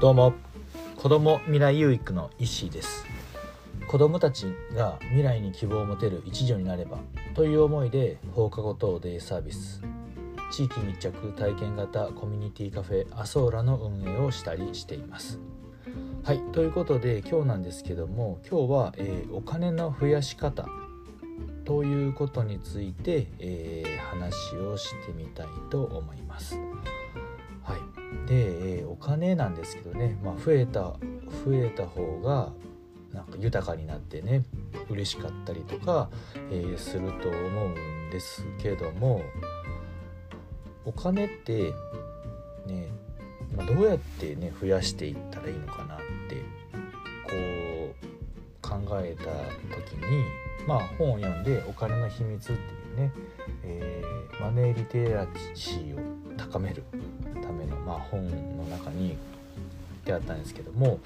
どうも。子ども未来有育の石井です。子どもたちが未来に希望を持てる一助になればという思いで放課後等デイサービス地域密着体験型コミュニティカフェアソーラの運営をしたりしています。はいということで今日なんですけども今日は、えー、お金の増やし方ということについて、えー、話をしてみたいと思います。で、えー、お金なんですけどね、まあ、増えた増えた方がなんか豊かになってね嬉しかったりとか、えー、すると思うんですけどもお金ってね、まあ、どうやってね増やしていったらいいのかなってこう考えた時にまあ本を読んで「お金の秘密」っていうね、えー、マネーリテラシーを高めるための、まあ、本の中にであったんですけども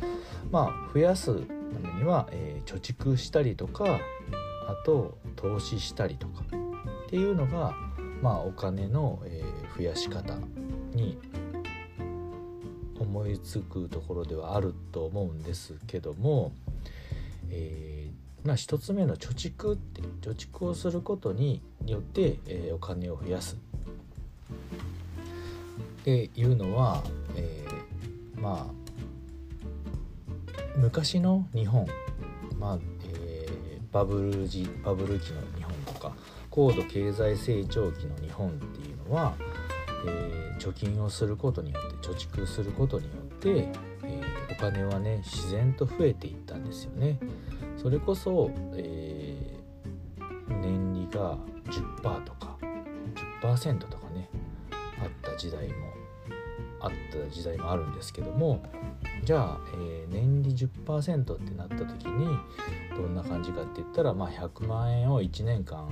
まあ増やすためには、えー、貯蓄したりとかあと投資したりとかっていうのが、まあ、お金の、えー、増やし方に思いつくところではあると思うんですけども、えー、まあ、1つ目の貯蓄って貯蓄をすることによって、え、お金を増やす。っていうのは、えー、まあ昔の日本、まあえー、バブル時バブル期の日本とか高度経済成長期の日本っていうのは、えー、貯金をすることによって貯蓄することによって、え、お金はね自然と増えていったんですよね。それこそ、え、年利が10%とか10%とかねあった時代もあった時代もあるんですけどもじゃあ、えー、年利10%ってなった時にどんな感じかって言ったら、まあ、100万円を1年間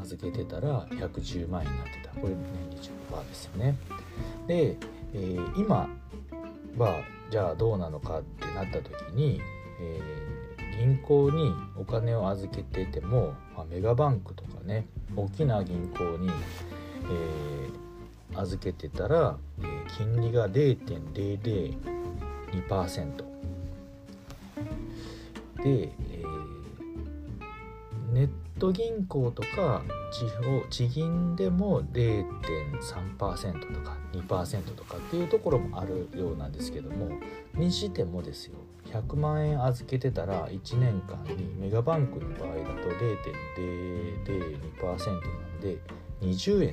預けてたら110万円になってたこれ年利10%ですよね。で、えー、今はじゃあどうなのかってなった時に、えー、銀行にお金を預けてても、まあ、メガバンクとかね大きな銀行に、えー、預けてたら、えー、金利が0.002%で、えー、ネット銀行とか地方地銀でも0.3%とか2%とかっていうところもあるようなんですけどもにしてもですよ100万円預けてたら1年間にメガバンクの場合だと0.002%なんで20円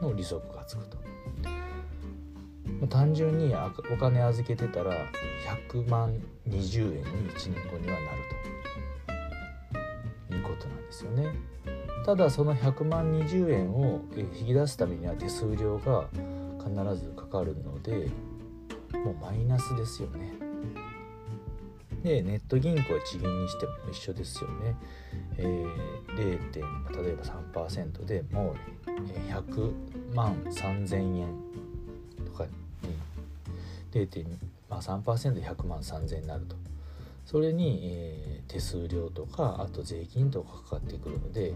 の利息がつくと。単純にお金預けてたら100万20円に1年後にはなるということなんですよね。ただその100万20円を引き出すためには手数料が必ずかかるのでもうマイナスですよね。でネット銀行や地銀にしても一緒ですよね。えー、0. 例えば3%でもう100万3000円とかに0.3%で100万3000円になると。それに、えー、手数料とかあと税金とかかかってくるので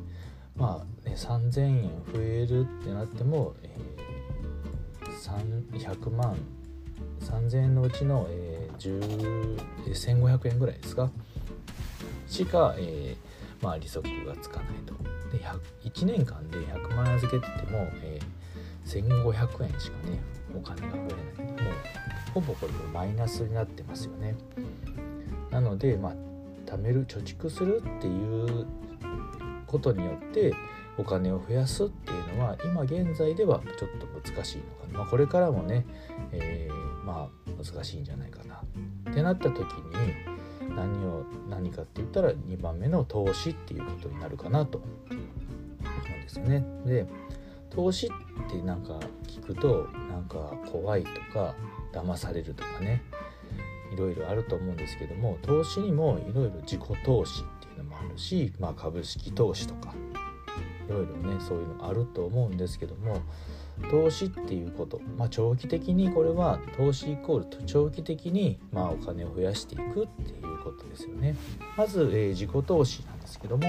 まあね3000円増えるってなっても、えー、100万3000円のうちの、え、1500円ぐらいですか？しか、えー、まあ、利息がつかないと。で1年間で100万円預けてても、えー、1500円しかねお金が増えない。もうほぼこれマイナスになってますよね。なのでまあ貯める貯蓄するっていうことによってお金を増やすっていうのは今現在ではちょっと難しいのかな、まあ、これからもね、えー、まあ難しいんじゃないかな。ってなった時に何を何かって言ったら2番目の投資っていうことになるかなと。思うんですよね。で投資ってなんか聞くとなんか怖いとか騙されるとかね。いろいろあると思うんですけども投資にもいろいろ自己投資っていうのもあるし、まあ、株式投資とかいろいろねそういうのあると思うんですけども投資っていうこと、まあ、長期的にこれは投資イコールと長期的にまあお金を増やしていくっていうことですよね。まず、えー、自己投資なんですけども、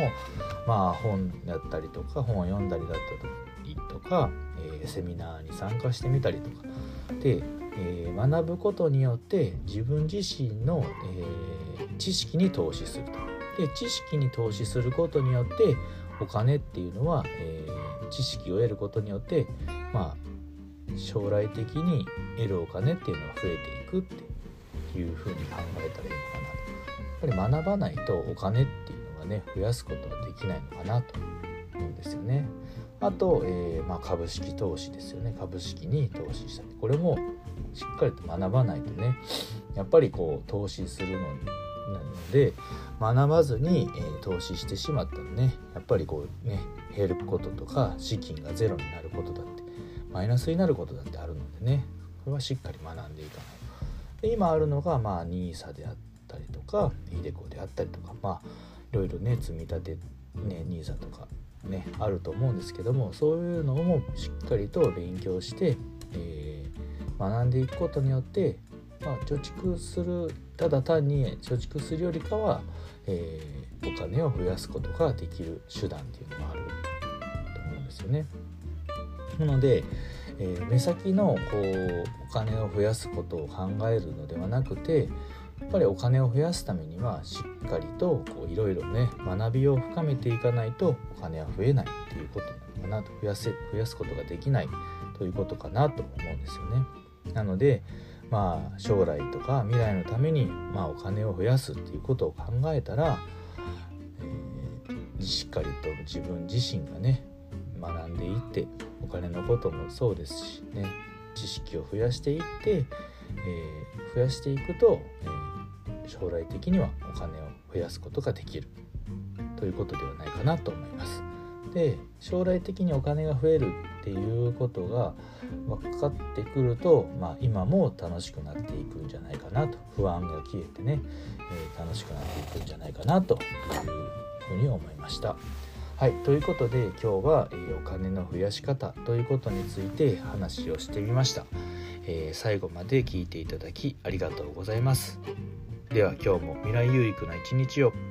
まあ、本だったりとか本を読んだりだったりとか、えー、セミナーに参加してみたりとかで、えー、学ぶことによって自分自身の、えー、知識に投資すると。で知識に投資することによってお金っていうのは、えー、知識を得ることによってまあ将来的に得るお金っていうのが増えていくっていうふうに考えたらいいのかなと。やっぱり学ばないとお金っていうのがね増やすことはできないのかなと思うんですよね。あと、えー、まあ、株式投資ですよね株式に投資したりこれもしっかりと学ばないとねやっぱりこう投資するのなので学ばずに、えー、投資してしまったらねやっぱりこうね減ることとか資金がゼロになることだってマイナスになることだってあるのでねこれはしっかり学んでいかないと。で今あるのがまあ NISA であったりとか iDeCo であったりとかまあいろいろね積み立てね NISA とかねあると思うんですけどもそういうのもしっかりと勉強して、えー、学んでいくことによって、まあ、貯蓄するただ単に貯蓄するよりかは、えー、お金を増やすことができる手段っていうのがあると思うんですよね。なので、えー、目先のこうお金を増やすことを考えるのではなくてやっぱりお金を増やすためにはしっかりといろいろね学びを深めていかないとお金は増えないっていうことなのかなと増やせ増やすことができないということかなと思うんですよね。なのでまあ将来とか未来のために、まあ、お金を増やすっていうことを考えたら、えー、しっかりと自分自身がね学んでいってお金のこともそうですしね知識を増やしていって、えー、増やしていくと、えー、将来的にはお金を増やすことができるということではないかなと思います。で将来的にお金が増えるっていうことが分かってくると、まあ、今も楽しくなっていくんじゃないかなと。不安が消えてね、えー、楽しくなっていくんじゃないかなというふうに思いました。はいということで今日は、えー、お金の増やし方ということについて話をしてみました、えー、最後まで聞いていただきありがとうございます。では今日も未来有益な一日を。